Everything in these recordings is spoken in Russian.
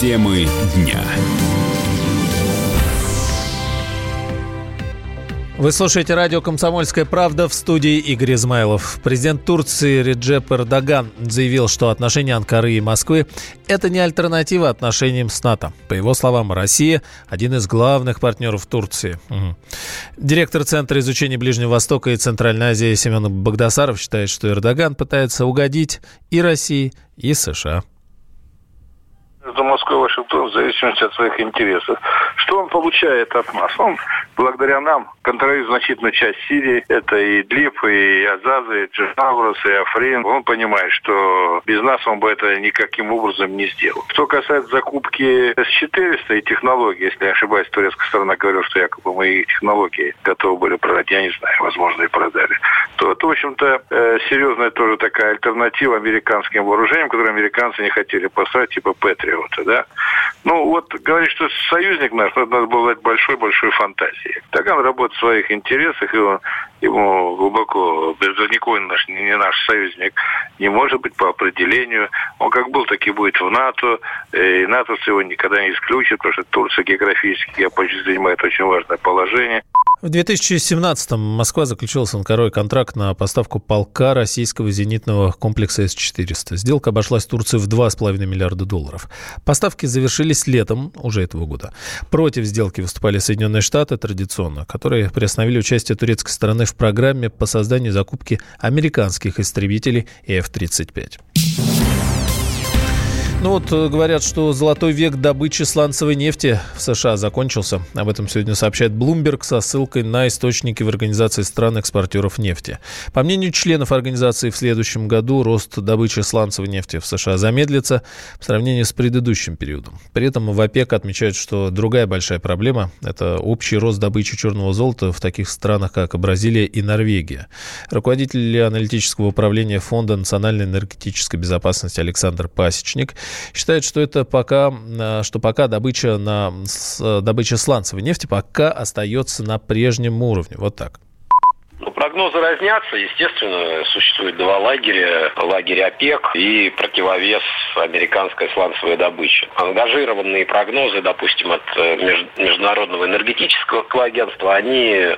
Темы дня. Вы слушаете радио «Комсомольская правда» в студии Игорь Измайлов. Президент Турции Реджеп Эрдоган заявил, что отношения Анкары и Москвы – это не альтернатива отношениям с НАТО. По его словам, Россия – один из главных партнеров Турции. Угу. Директор Центра изучения Ближнего Востока и Центральной Азии Семен Багдасаров считает, что Эрдоган пытается угодить и России, и США между Москвой и Вашингтоном в зависимости от своих интересов. Что он получает от нас? Он, благодаря нам, контролирует значительную часть Сирии. Это и Длип, и Азазы, и Джинаврос, и Африн. Он понимает, что без нас он бы это никаким образом не сделал. Что касается закупки С-400 и технологий, если не ошибаюсь, турецкая сторона говорила, что якобы мы их технологии готовы были продать. Я не знаю, возможно, и продали. То это, в общем-то, э, серьезная тоже такая альтернатива американским вооружениям, которые американцы не хотели поставить, типа Патриота, да. Ну, вот говорит, что союзник наш, надо было большой-большой фантазии. Так он работает в своих интересах, и он ему глубоко, никакой наш, не наш союзник не может быть по определению. Он как был, так и будет в НАТО. И НАТО его никогда не исключит, потому что Турция географически, я почти занимает очень важное положение. В 2017-м Москва заключила с Анкарой контракт на поставку полка российского зенитного комплекса С-400. Сделка обошлась Турции в 2,5 миллиарда долларов. Поставки завершились летом уже этого года. Против сделки выступали Соединенные Штаты традиционно, которые приостановили участие турецкой стороны в программе по созданию и закупке американских истребителей F-35. Ну вот э, говорят, что золотой век добычи сланцевой нефти в США закончился. Об этом сегодня сообщает Bloomberg со ссылкой на источники в Организации стран-экспортеров нефти. По мнению членов организации, в следующем году рост добычи сланцевой нефти в США замедлится в сравнении с предыдущим периодом. При этом в ОПЕК отмечают, что другая большая проблема – это общий рост добычи черного золота в таких странах, как Бразилия и Норвегия. Руководитель аналитического управления Фонда национальной энергетической безопасности Александр Пасечник – считает, что это пока, э, что пока добыча, на, добыча сланцевой нефти пока остается на прежнем уровне. Вот так. Прогнозы разнятся. Естественно, существует два лагеря. Лагерь ОПЕК и противовес американской сланцевой добычи. Ангажированные прогнозы, допустим, от э, Международного энергетического агентства, они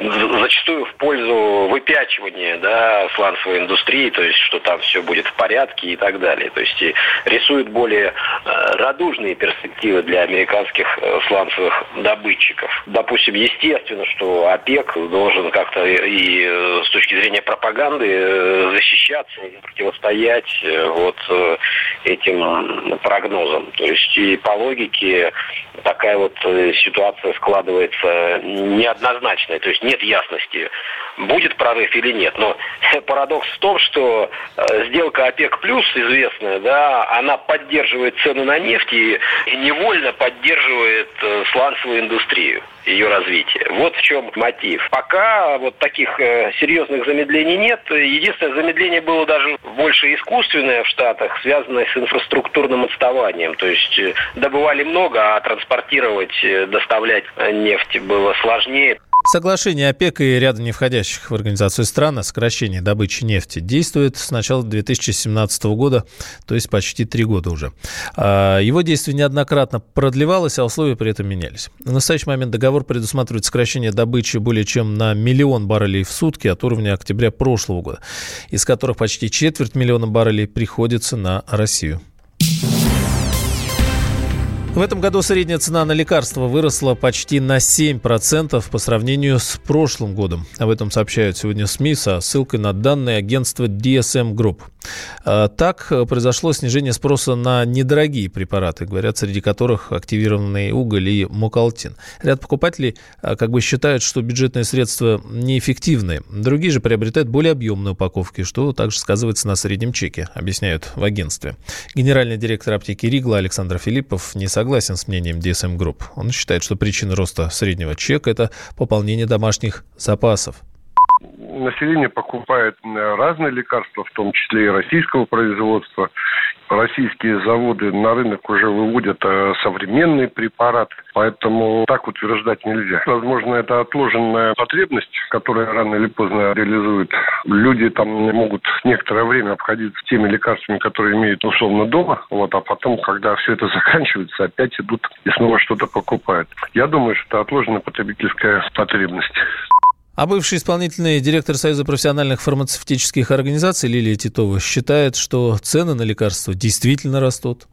зачастую в пользу выпячивания да, сланцевой индустрии, то есть что там все будет в порядке и так далее. То есть рисуют более э, радужные перспективы для американских э, сланцевых добытчиков. Допустим, естественно, что ОПЕК должен как-то и э, с точки зрения пропаганды защищаться и противостоять вот этим прогнозам. То есть и по логике такая вот ситуация складывается неоднозначная. То есть нет ясности, будет прорыв или нет. Но парадокс в том, что э, сделка ОПЕК плюс известная, да, она поддерживает цену на нефть и невольно поддерживает э, сланцевую индустрию ее развитие. Вот в чем мотив. Пока вот таких э, серьезных замедлений нет. Единственное замедление было даже больше искусственное в Штатах, связанное с инфраструктурным отставанием. То есть добывали много, а транспортировать, доставлять нефть было сложнее. Соглашение ОПЕК и ряда не входящих в организацию стран о сокращении добычи нефти действует с начала 2017 года, то есть почти три года уже. А, его действие неоднократно продлевалось, а условия при этом менялись. В настоящий момент договор предусматривает сокращение добычи более чем на миллион баррелей в сутки от уровня октября прошлого года, из которых почти четверть миллиона баррелей приходится на Россию. В этом году средняя цена на лекарства выросла почти на 7% по сравнению с прошлым годом. Об этом сообщают сегодня СМИ со ссылкой на данные агентства DSM Group. А, так произошло снижение спроса на недорогие препараты, говорят, среди которых активированный уголь и мукалтин. Ряд покупателей а, как бы считают, что бюджетные средства неэффективны. Другие же приобретают более объемные упаковки, что также сказывается на среднем чеке, объясняют в агентстве. Генеральный директор аптеки Ригла Александр Филиппов не согласен с мнением DSM Group. Он считает, что причина роста среднего чека – это пополнение домашних запасов население покупает разные лекарства, в том числе и российского производства. Российские заводы на рынок уже выводят э, современные препараты, поэтому так утверждать нельзя. Возможно, это отложенная потребность, которая рано или поздно реализует. Люди там могут некоторое время обходиться теми лекарствами, которые имеют условно дома, вот, а потом, когда все это заканчивается, опять идут и снова что-то покупают. Я думаю, что это отложенная потребительская потребность. А бывший исполнительный директор Союза профессиональных фармацевтических организаций Лилия Титова считает, что цены на лекарства действительно растут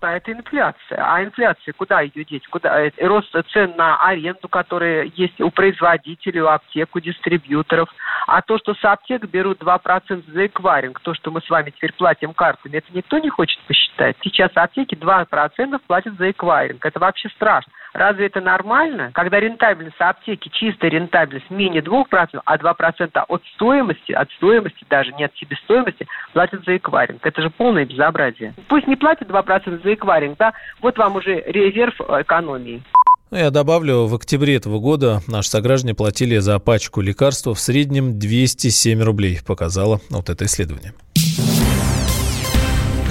а это инфляция. А инфляция куда ее деть? Куда? Э, рост цен на аренду, которые есть у производителей, у аптек, у дистрибьюторов. А то, что с аптек берут 2% за эквайринг, то, что мы с вами теперь платим картами, это никто не хочет посчитать. Сейчас аптеки 2% платят за эквайринг. Это вообще страшно. Разве это нормально, когда рентабельность аптеки, чистая рентабельность менее 2%, а 2% от стоимости, от стоимости даже, не от себестоимости, платят за эквайринг? Это же полное безобразие. Пусть не платят 2% за эквайринг, да, вот вам уже резерв экономии. Ну, я добавлю, в октябре этого года наши сограждане платили за пачку лекарств в среднем 207 рублей, показало вот это исследование.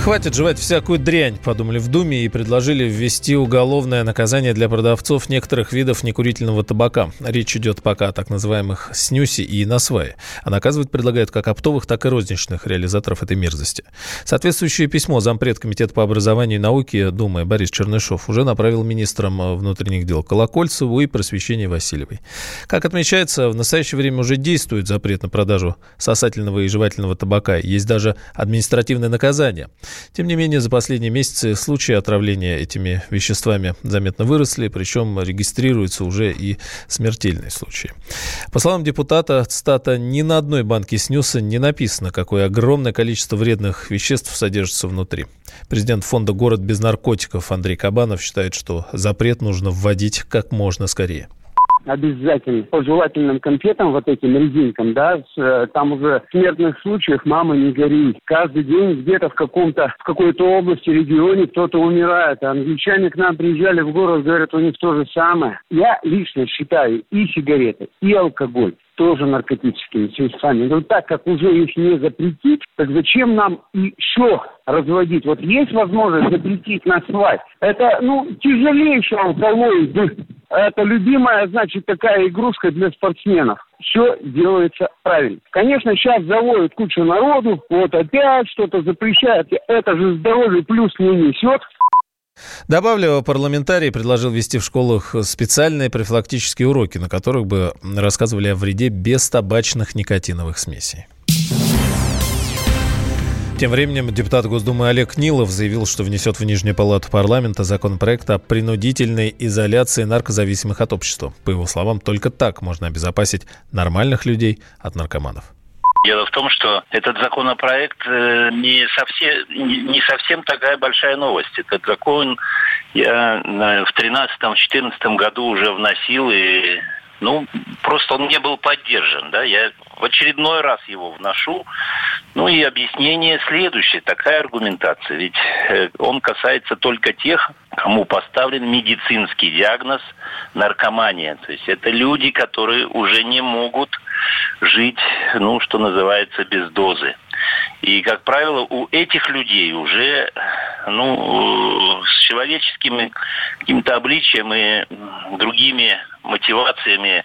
Хватит жевать всякую дрянь, подумали в Думе и предложили ввести уголовное наказание для продавцов некоторых видов некурительного табака. Речь идет пока о так называемых снюсе и насвае. А наказывать предлагают как оптовых, так и розничных реализаторов этой мерзости. Соответствующее письмо зампред Комитета по образованию и науке Думы Борис Чернышов уже направил министрам внутренних дел Колокольцеву и просвещения Васильевой. Как отмечается, в настоящее время уже действует запрет на продажу сосательного и жевательного табака. Есть даже административное наказание – тем не менее, за последние месяцы случаи отравления этими веществами заметно выросли, причем регистрируются уже и смертельные случаи. По словам депутата, цитата, «ни на одной банке снюса не написано, какое огромное количество вредных веществ содержится внутри». Президент фонда «Город без наркотиков» Андрей Кабанов считает, что запрет нужно вводить как можно скорее обязательно по жевательным конфетам, вот этим резинкам, да, э, там уже в смертных случаях мама не горит. Каждый день где-то в каком-то, в какой-то области, регионе кто-то умирает. Англичане к нам приезжали в город, говорят, у них то же самое. Я лично считаю и сигареты, и алкоголь тоже наркотическими веществами. Но так как уже их не запретить, так зачем нам еще разводить? Вот есть возможность запретить на свадь. Это, ну, тяжелейший алкоголь. Это любимая, значит, такая игрушка для спортсменов. Все делается правильно. Конечно, сейчас заводят кучу народу, вот опять что-то запрещают. Это же здоровье плюс не несет. Добавлю, парламентарий предложил вести в школах специальные профилактические уроки, на которых бы рассказывали о вреде бестабачных никотиновых смесей. Тем временем депутат Госдумы Олег Нилов заявил, что внесет в Нижнюю палату парламента законопроект о принудительной изоляции наркозависимых от общества. По его словам, только так можно обезопасить нормальных людей от наркоманов. Дело в том, что этот законопроект э, не совсем, не совсем такая большая новость. Этот закон я в 2013-2014 году уже вносил, и ну, просто он не был поддержан. Да? Я в очередной раз его вношу. Ну и объяснение следующее, такая аргументация. Ведь э, он касается только тех, кому поставлен медицинский диагноз наркомания. То есть это люди, которые уже не могут жить, ну, что называется, без дозы. И, как правило, у этих людей уже ну, с человеческим каким-то обличием и другими мотивациями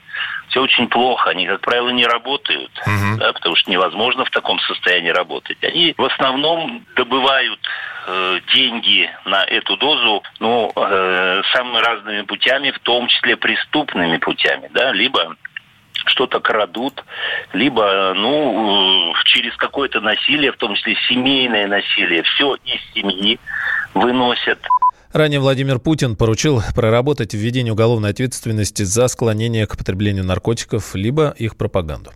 все очень плохо. Они, как правило, не работают, угу. да, потому что невозможно в таком состоянии работать. Они в основном добывают э, деньги на эту дозу, ну, э, самыми разными путями, в том числе преступными путями, да, либо что-то крадут, либо, ну, через какое-то насилие, в том числе семейное насилие, все из семьи выносят. Ранее Владимир Путин поручил проработать введение уголовной ответственности за склонение к потреблению наркотиков, либо их пропаганду.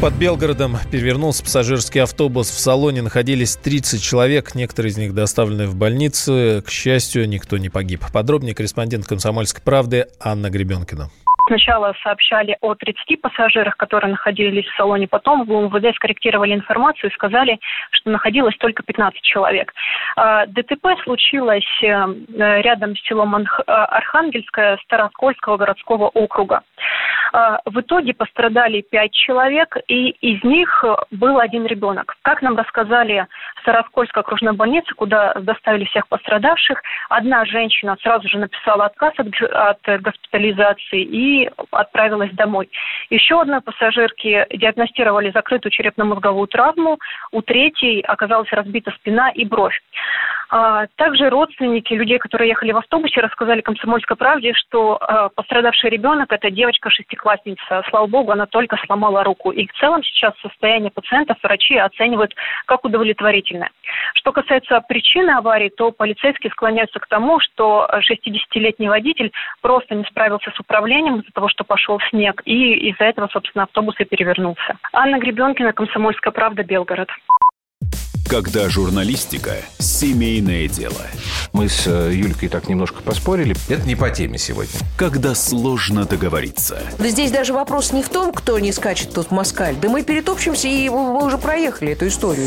Под Белгородом перевернулся пассажирский автобус. В салоне находились 30 человек. Некоторые из них доставлены в больницу. К счастью, никто не погиб. Подробнее корреспондент «Комсомольской правды» Анна Гребенкина. Сначала сообщали о 30 пассажирах, которые находились в салоне. Потом в УМВД скорректировали информацию и сказали, что находилось только 15 человек. А, ДТП случилось э, рядом с селом э, Архангельское Староскольского городского округа. В итоге пострадали пять человек, и из них был один ребенок. Как нам рассказали Сараскольской окружной больницы, куда доставили всех пострадавших, одна женщина сразу же написала отказ от, от госпитализации и отправилась домой. Еще одной пассажирке диагностировали закрытую черепно-мозговую травму, у третьей оказалась разбита спина и бровь. А, также родственники людей, которые ехали в автобусе, рассказали «Комсомольской правде», что а, пострадавший ребенок – это девочка-шестиклассница. Слава богу, она только сломала руку. И в целом сейчас состояние пациентов врачи оценивают как удовлетворительное. Что касается причины аварии, то полицейские склоняются к тому, что 60-летний водитель просто не справился с управлением из-за того, что пошел снег, и из-за этого, собственно, автобус и перевернулся. Анна Гребенкина, «Комсомольская правда», Белгород. Когда журналистика – семейное дело. Мы с э, Юлькой так немножко поспорили. Это не по теме сегодня. Когда сложно договориться. Да здесь даже вопрос не в том, кто не скачет тут москаль. Да мы перетопчемся, и мы уже проехали эту историю